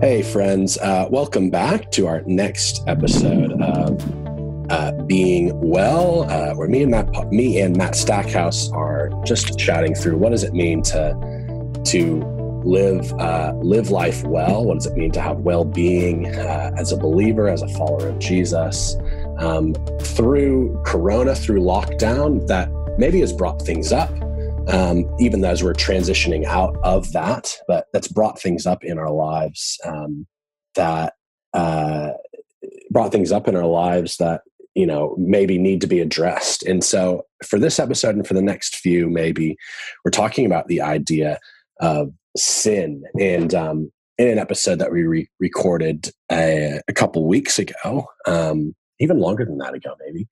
Hey, friends, uh, welcome back to our next episode of uh, Being Well, uh, where me and Matt, me and Matt Stackhouse are just chatting through what does it mean to to live uh, live life well. What does it mean to have well being uh, as a believer, as a follower of Jesus? Um, through Corona, through lockdown, that maybe has brought things up um, even as we're transitioning out of that, but that's brought things up in our lives um, that uh, brought things up in our lives that you know maybe need to be addressed. And so, for this episode and for the next few, maybe we're talking about the idea of sin. And um, in an episode that we re- recorded a, a, couple weeks ago, um, even longer than that ago, maybe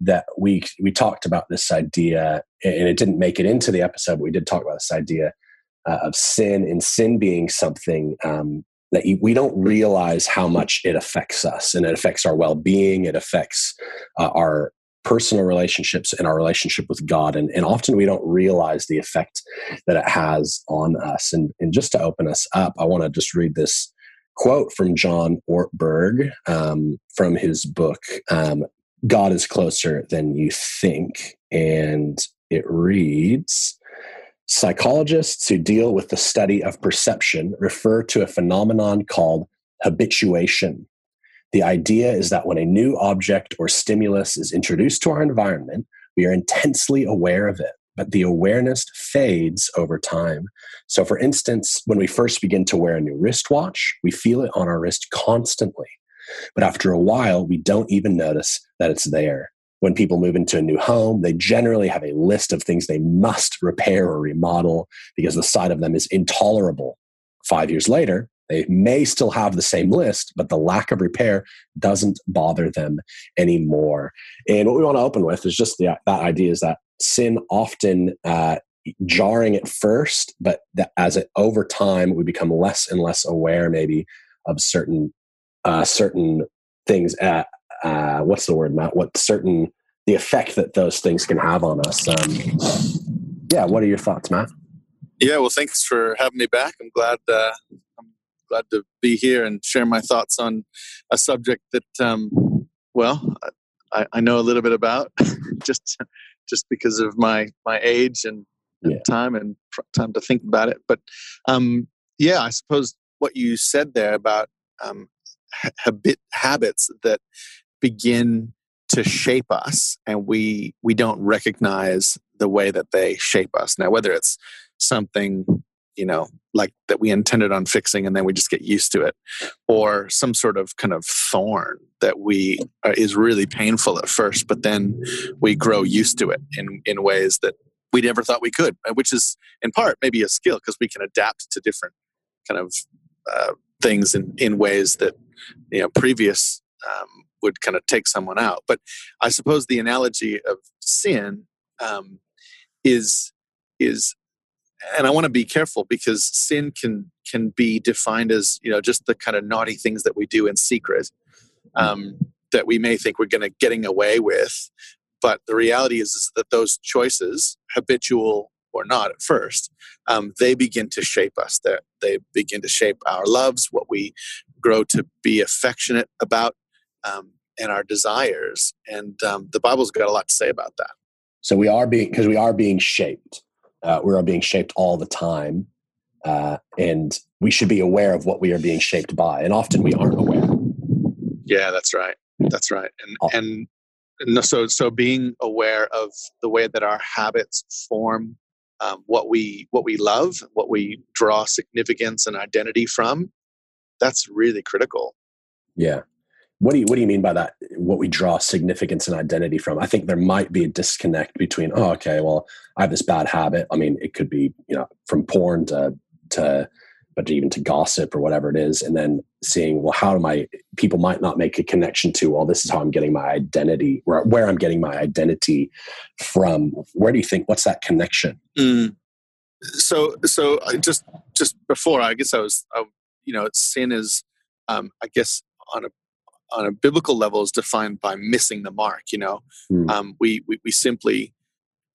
that we we talked about this idea, and it didn't make it into the episode, but we did talk about this idea uh, of sin and sin being something um, that we don't realize how much it affects us, and it affects our well being. It affects uh, our personal relationships and our relationship with God. And, and often we don't realize the effect that it has on us. And, and just to open us up, I want to just read this quote from John Ortberg um, from his book, um, God is closer than you think. And it reads Psychologists who deal with the study of perception refer to a phenomenon called habituation. The idea is that when a new object or stimulus is introduced to our environment, we are intensely aware of it, but the awareness fades over time. So, for instance, when we first begin to wear a new wristwatch, we feel it on our wrist constantly. But after a while, we don't even notice that it's there. When people move into a new home, they generally have a list of things they must repair or remodel because the sight of them is intolerable. Five years later, they may still have the same list, but the lack of repair doesn't bother them anymore. And what we want to open with is just the, that idea is that sin often uh, jarring at first, but that as it over time we become less and less aware, maybe of certain uh, certain things at uh, what's the word, Matt? What certain the effect that those things can have on us. Um, yeah, what are your thoughts, Matt? Yeah, well, thanks for having me back. I'm glad. Uh, I'm glad to be here and share my thoughts on a subject that, um, well, I, I, know a little bit about, just just because of my my age and, and yeah. time and time to think about it. But um, yeah, I suppose what you said there about um, habit habits that begin to shape us and we we don't recognize the way that they shape us. Now whether it's something you know like that we intended on fixing and then we just get used to it or some sort of kind of thorn that we uh, is really painful at first but then we grow used to it in in ways that we never thought we could uh, which is in part maybe a skill because we can adapt to different kind of uh, things in in ways that you know previous um, would kind of take someone out. But I suppose the analogy of sin um, is is, and I want to be careful because sin can can be defined as you know just the kind of naughty things that we do in secret um, that we may think we're going to getting away with. But the reality is, is that those choices, habitual or not at first, um, they begin to shape us. They, they begin to shape our loves, what we grow to be affectionate about, um, and our desires. And um, the Bible's got a lot to say about that. So we are being, because we are being shaped. Uh, we are being shaped all the time. Uh, and we should be aware of what we are being shaped by. And often we aren't aware. Yeah, that's right. That's right. And, oh. and, and so, so being aware of the way that our habits form um, what we what we love, what we draw significance and identity from, that's really critical. Yeah. What do you what do you mean by that? What we draw significance and identity from? I think there might be a disconnect between, oh, okay, well, I have this bad habit. I mean, it could be, you know, from porn to to but even to gossip or whatever it is, and then seeing, well, how do I people might not make a connection to, well, this is how I'm getting my identity, where where I'm getting my identity from. Where do you think what's that connection? Mm. So so just just before I guess I was I, you know sin is um, I guess on a on a biblical level is defined by missing the mark. You know, mm. um, we, we, we simply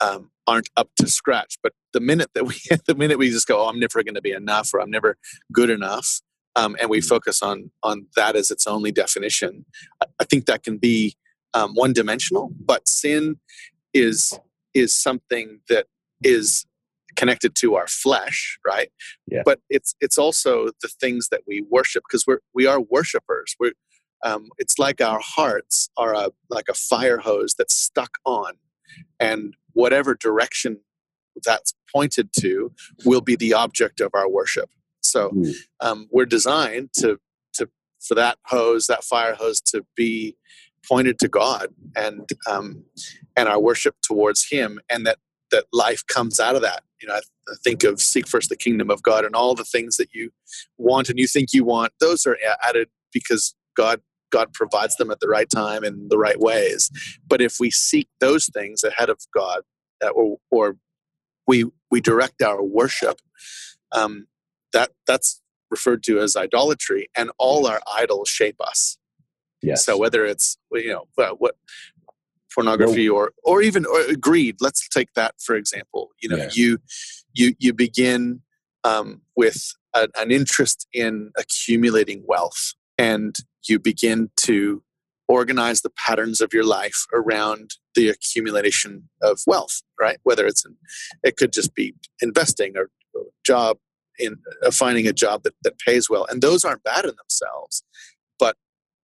um, aren't up to scratch. But the minute that we the minute we just go, oh, I'm never going to be enough, or I'm never good enough, um, and we focus on on that as its only definition, I, I think that can be um, one dimensional. But sin is is something that is connected to our flesh, right? Yeah. But it's it's also the things that we worship because we're we are worshipers. We're um, it's like our hearts are a like a fire hose that's stuck on, and whatever direction that's pointed to will be the object of our worship. So Mm. um, we're designed to to for that hose, that fire hose, to be pointed to God and um, and our worship towards Him, and that that life comes out of that. You know, I, I think of seek first the kingdom of God, and all the things that you want and you think you want. Those are added because God God provides them at the right time and the right ways. But if we seek those things ahead of God, or or we we direct our worship, um, that that's referred to as idolatry, and all our idols shape us. Yes. So whether it's you know well, what pornography or or even or greed, let's take that for example. You know, Yeah. you you you begin um, with a, an interest in accumulating wealth, and you begin to organize the patterns of your life around the accumulation of wealth. Right, whether it's in, it could just be investing or, job in uh, finding a job that, that pays well, and those aren't bad in themselves, but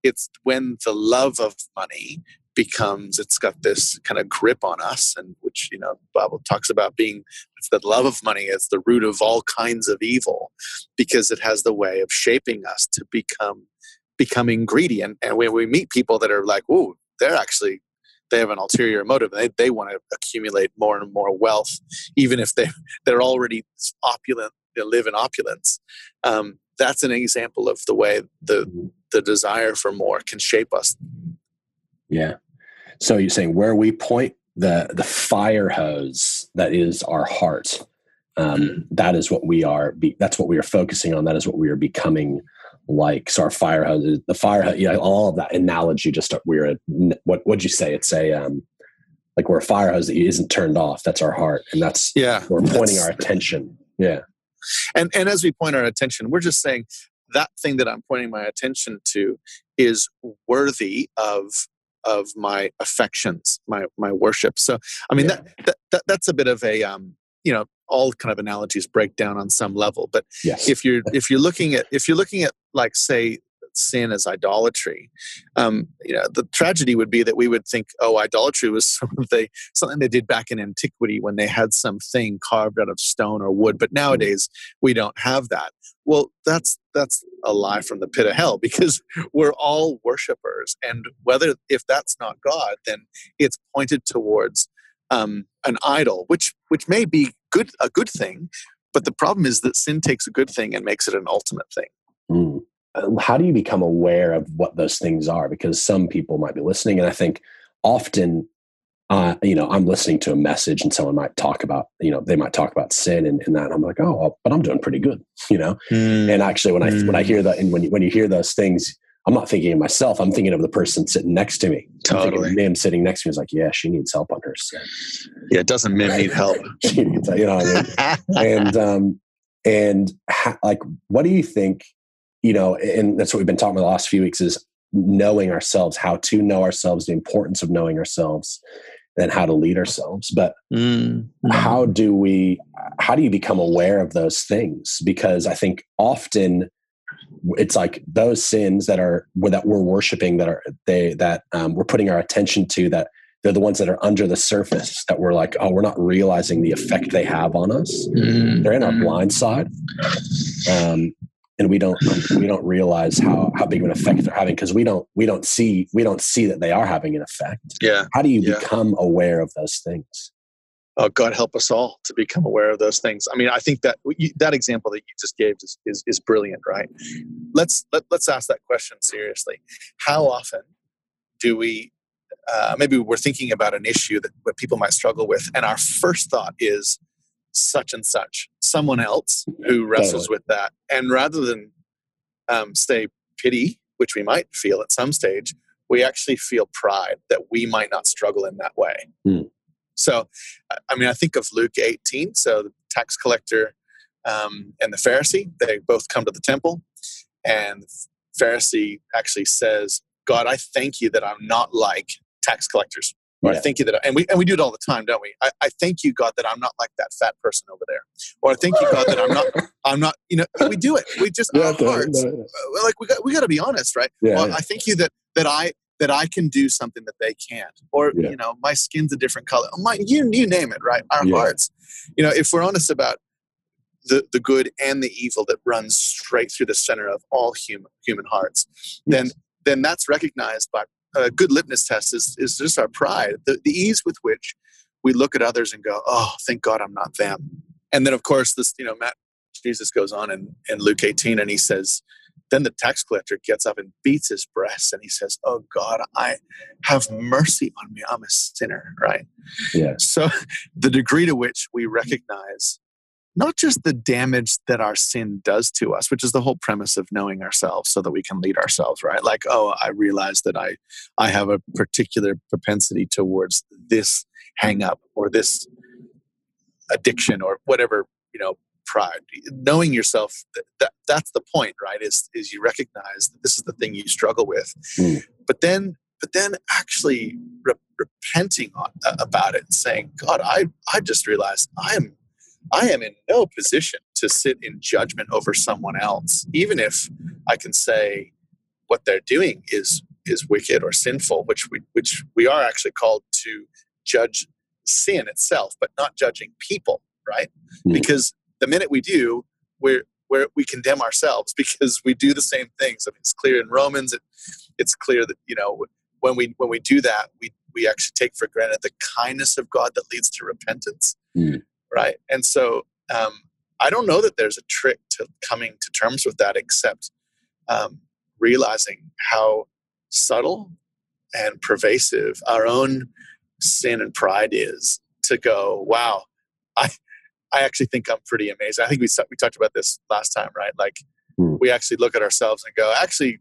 it's when the love of money becomes it's got this kind of grip on us and which you know bible talks about being it's the love of money is the root of all kinds of evil because it has the way of shaping us to become becoming greedy and, and when we meet people that are like oh they're actually they have an ulterior motive they, they want to accumulate more and more wealth even if they they're already opulent they live in opulence um, that's an example of the way the the desire for more can shape us Yeah. So you're saying where we point the the fire hose that is our heart, um, that is what we are. Be, that's what we are focusing on. That is what we are becoming like. So our fire hose, the fire, hose, you know, all of that analogy. Just we're a what would you say? It's a um, like we're a fire hose that isn't turned off. That's our heart, and that's yeah we're pointing our attention. Yeah. and and as we point our attention we're just saying that thing that i'm pointing my attention to is worthy of of my affections my my worship so i mean Yeah. that, that, that that's a bit of a um you know all kind of analogies break down on some level but Yes. if you're if you're looking at if you're looking at like say sin as idolatry um you know the tragedy would be that we would think oh idolatry was something they something they did back in antiquity when they had something carved out of stone or wood but nowadays we don't have that well that's that's a lie from the pit of hell because we're all worshipers and whether if that's not god then it's pointed towards um, an idol which which may be good a good thing but the problem is that sin takes a good thing and makes it an ultimate thing Mm. How do you become aware of what those things are? Because some people might be listening, and I think often, uh, you know, I'm listening to a message, and someone might talk about, you know, they might talk about sin and, and that, and I'm like, oh, but I'm doing pretty good, you know. And actually, when I when I hear that, and when you, when you hear those things, I'm not thinking of myself. I'm thinking of the person sitting next to me. I'm Totally. Mim sitting next to me is like, yeah, she needs help on her sin. yeah it doesn't need help she needs, you know, what I mean? and um and ha- like what do you think you know and that's what we've been talking about the last few weeks is knowing ourselves how to know ourselves the importance of knowing ourselves and how to lead ourselves but Mm. how do we how do you become aware of those things because i think often it's like those sins that are that we're worshiping that are they that um, we're putting our attention to that they're the ones that are under the surface that we're like oh we're not realizing the effect they have on us. Mm. they're in our blind side. Um, and we don't we don't realize how how big of an effect they're having because we don't we don't see we don't see that they are having an effect. Yeah. How do you Yeah. become aware of those things oh god help us all to become aware of those things. I mean i think that you, that example that you just gave is, is, is brilliant right? Let's let, let's ask that question seriously. How often do we uh, maybe we're thinking about an issue that what people might struggle with and our first thought is such and such someone else who wrestles with that. And rather than um, say pity which we might feel at some stage we actually feel pride that we might not struggle in that way. Hmm. So I- mean i think of luke 18 so the tax collector um, and the pharisee they both come to the temple and the Pharisee actually says, God, I thank you that I'm not like tax collectors. Or yeah. I thank you that, I, and we and we do it all the time, don't we? I, I, thank you, God, that I'm not like that fat person over there. Or I thank you, God, that I'm not, I'm not. You know, we do it. We just yeah, our hearts, like we got, we got to be honest, right? Yeah, well, I thank you that that I that I can do something that they can't, or you know, my skin's a different color. My, you you name it, right? Our hearts. You know, if we're honest about the, the good and the evil that runs straight through the center of all human human hearts, yes. then then that's recognized by a good litmus test is, is just our pride, the, the ease with which we look at others and go, oh, thank God I'm not them. And then, of course, this, you know, Matt, Jesus goes on in, in Luke 18 and he says, then the tax collector gets up and beats his breast and he says, Oh God, I have mercy on me. I'm a sinner, right? Yeah. So the degree to which we recognize not just the damage that our sin does to us, which is the whole premise of knowing ourselves so that we can lead ourselves, right? Like, oh, I realize that I I have a particular propensity towards this hang up or this addiction or whatever, you know, pride. Knowing yourself that, that that's the point, right? Is is you recognize that this is the thing you struggle with. Mm. But then but then actually re- repenting on, uh, about it and saying, God, I I just realized I am I am in no position to sit in judgment over someone else, even if I can say what they're doing is is wicked or sinful, which we which we are actually called to judge sin itself, but not judging people, right? Mm. Because the minute we do, we're where we condemn ourselves because we do the same things. I mean, it's clear in Romans. It, it's clear that you know when we when we do that, we we actually take for granted the kindness of God that leads to repentance. Mm right? And so um, I don't know that there's a trick to coming to terms with that except um, realizing how subtle and pervasive our own sin and pride is to go, wow, I, I actually think I'm pretty amazing. I think we, we talked about this last time, right? Like mm. we actually look at ourselves and go, actually,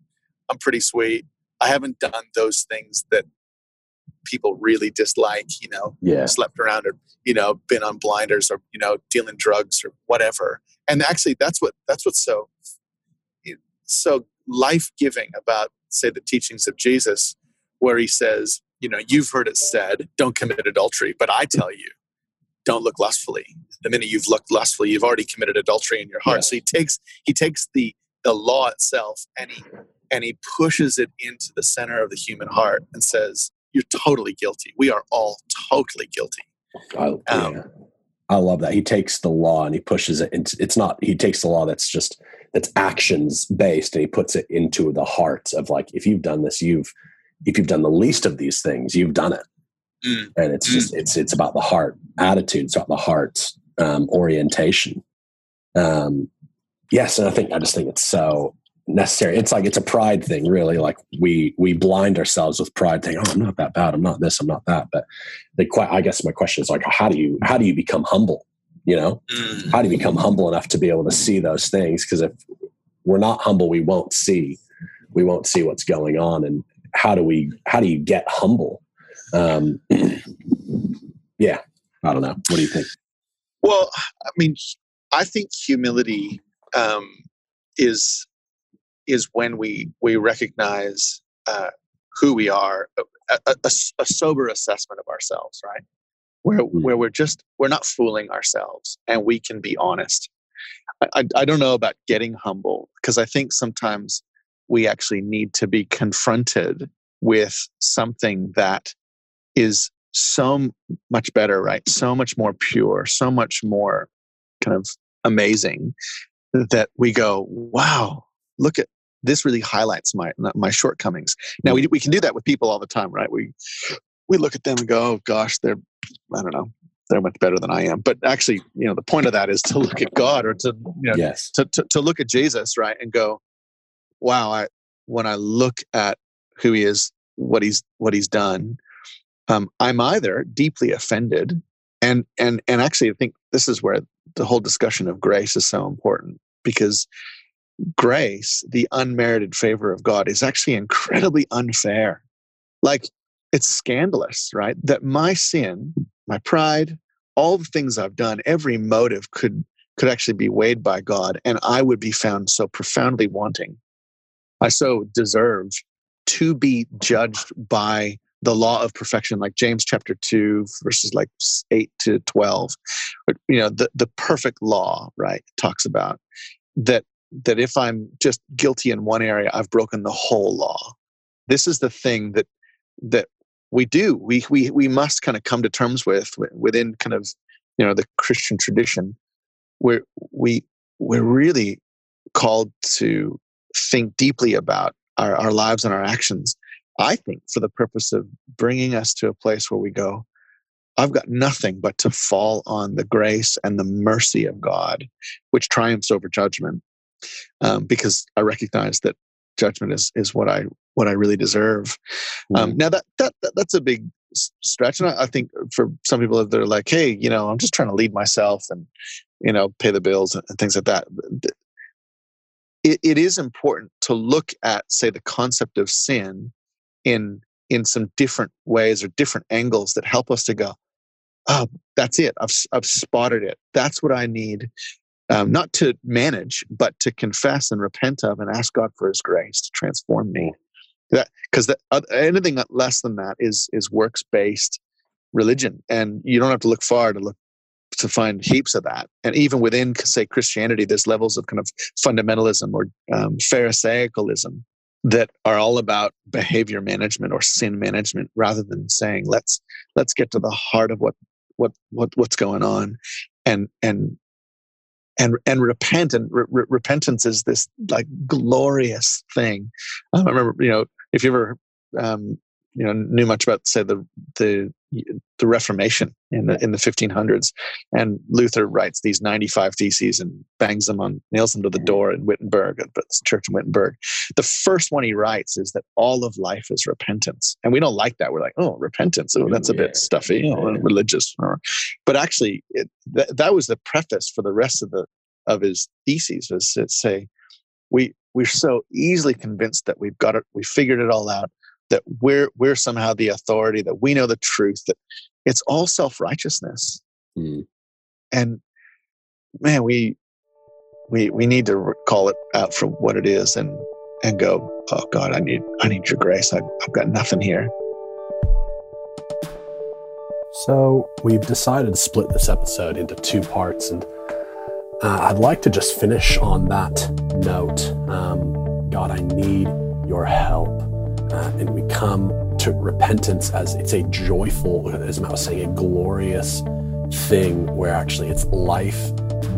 I'm pretty sweet. I haven't done those things that people really dislike, you know, yeah. slept around or, you know, been on blinders or, you know, dealing drugs or whatever. And actually that's what, that's what's so, so life giving about, say, the teachings of Jesus, where he says, you know, you've heard it said, don't commit adultery, but I tell you, don't look lustfully. The minute you've looked lustfully, you've already committed adultery in your heart. Yeah. So he takes, he takes the, the law itself and he, and he pushes it into the center of the human heart and says, you're totally guilty. We are all totally guilty. I, um, yeah. I love that. He takes the law and he pushes it. Into, it's not, he takes the law that's just, that's actions based and he puts it into the heart of like, if you've done this, you've, if you've done the least of these things, you've done it. Mm. And it's just, mm. it's, it's about the heart attitude. It's about the heart um, orientation. Um, yes. And I think, I just think it's so, necessary. It's like it's a pride thing, really. Like we we blind ourselves with pride, thinking, "Oh, I'm not that bad. I'm not this. I'm not that." But the quite I guess my question is like, how do you how do you become humble? You know, mm. how do you become humble enough to be able to see those things? Because if we're not humble, we won't see we won't see what's going on. And how do we how do you get humble? Um, yeah, I don't know. What do you think? Well, I mean, I think humility um, is is when we we recognize uh, who we are, a, a, a, sober assessment of ourselves, right? Where mm-hmm. where we're just we're not fooling ourselves, and we can be honest. I, I, I don't know about getting humble because I think sometimes we actually need to be confronted with something that is so much better, right? So much more pure, so much more kind of amazing that we go, wow, look at this really highlights my my shortcomings. Now we we can do that with people all the time, right? We we look at them and go, oh, gosh, they're I don't know, they're much better than I am. But actually, you know, the point of that is to look at God or to you know yes. to, to to look at Jesus, right, and go, wow, I when I look at who he is, what he's what he's done, um, I'm either deeply offended, and and and actually, I think this is where the whole discussion of grace is so important because grace, the unmerited favor of God, is actually incredibly unfair. Like, it's scandalous, right? That my sin, my pride, all the things I've done, every motive could could actually be weighed by God, and I would be found so profoundly wanting I so deserve to be judged by the law of perfection, like James chapter 2, verses like 8 to 12. You know, the, the perfect law, right, talks about that that if I'm just guilty in one area, I've broken the whole law. This is the thing that that we do. We we we must kind of come to terms with within kind of you know the Christian tradition, where we we're really called to think deeply about our, our lives and our actions. I think for the purpose of bringing us to a place where we go, I've got nothing but to fall on the grace and the mercy of God, which triumphs over judgment. Um, because I recognize that judgment is is what I what I really deserve. Um, mm-hmm. now that, that, that that's a big stretch, and I, I, think for some people they're like, hey, you know, I'm just trying to lead myself and you know pay the bills and, and things like that. It, it is important to look at, say, the concept of sin in in some different ways or different angles that help us to go, oh, that's it. I've I've spotted it. That's what I need um, not to manage, but to confess and repent of and ask God for His grace to transform me. That because uh, anything less than that is is works based religion, and you don't have to look far to look to find heaps of that. And even within, say, Christianity, there's levels of kind of fundamentalism or um, Pharisaicalism that are all about behavior management or sin management, rather than saying let's let's get to the heart of what what what what's going on. And and and and repent and re- repentance is this like glorious thing. Um, i remember you know if you ever um, you know knew much about say the the the Reformation in the in the 1500s, and Luther writes these 95 theses and bangs them on nails them to the door in Wittenberg, uh, at the church in Wittenberg. The first one he writes is that all of life is repentance, and we don't like that. We're like, oh, repentance, oh, that's a bit stuffy, you know, religious. Uh, but actually, it, that, that was the preface for the rest of the of his theses. Was to say, we we're so easily convinced that we've got it, we figured it all out that we're we're somehow the authority that we know the truth that it's all self-righteousness. Mm. and man we we we need to call it out for what it is and and go oh god i need i need your grace. I, i've got nothing here. So we've decided to split this episode into two parts and uh, i'd like to just finish on that note. Um, god i need your help uh, and we come to repentance as it's a joyful, as Matt was saying, a glorious thing where actually it's life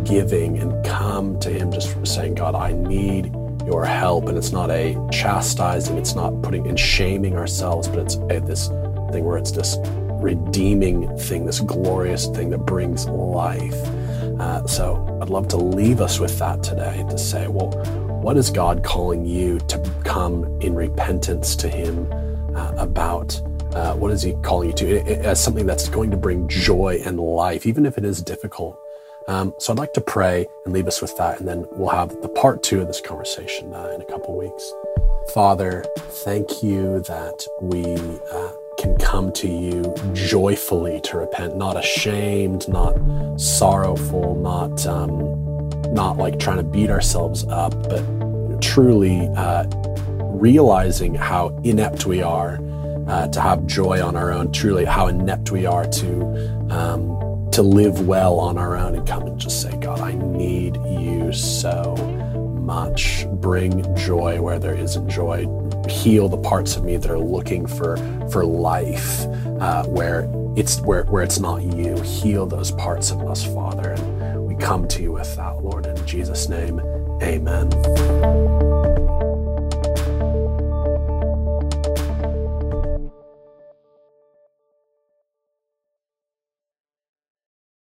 giving and come to Him just from saying, God, I need your help. And it's not a chastising, it's not putting and shaming ourselves, but it's a, this thing where it's this redeeming thing, this glorious thing that brings life. Uh, so I'd love to leave us with that today to say, well, what is God calling you to come in repentance to Him uh, about? Uh, what is He calling you to as something that's going to bring joy and life, even if it is difficult? Um, so I'd like to pray and leave us with that, and then we'll have the part two of this conversation uh, in a couple weeks. Father, thank you that we uh, can come to you joyfully to repent, not ashamed, not sorrowful, not um, not like trying to beat ourselves up, but truly uh, realizing how inept we are uh, to have joy on our own, truly how inept we are to um, to live well on our own, and come and just say, God, I need you so much. Bring joy where there isn't joy. Heal the parts of me that are looking for for life, uh, where it's where where it's not you. Heal those parts of us, Father. Come to you with that, Lord. In Jesus' name, amen.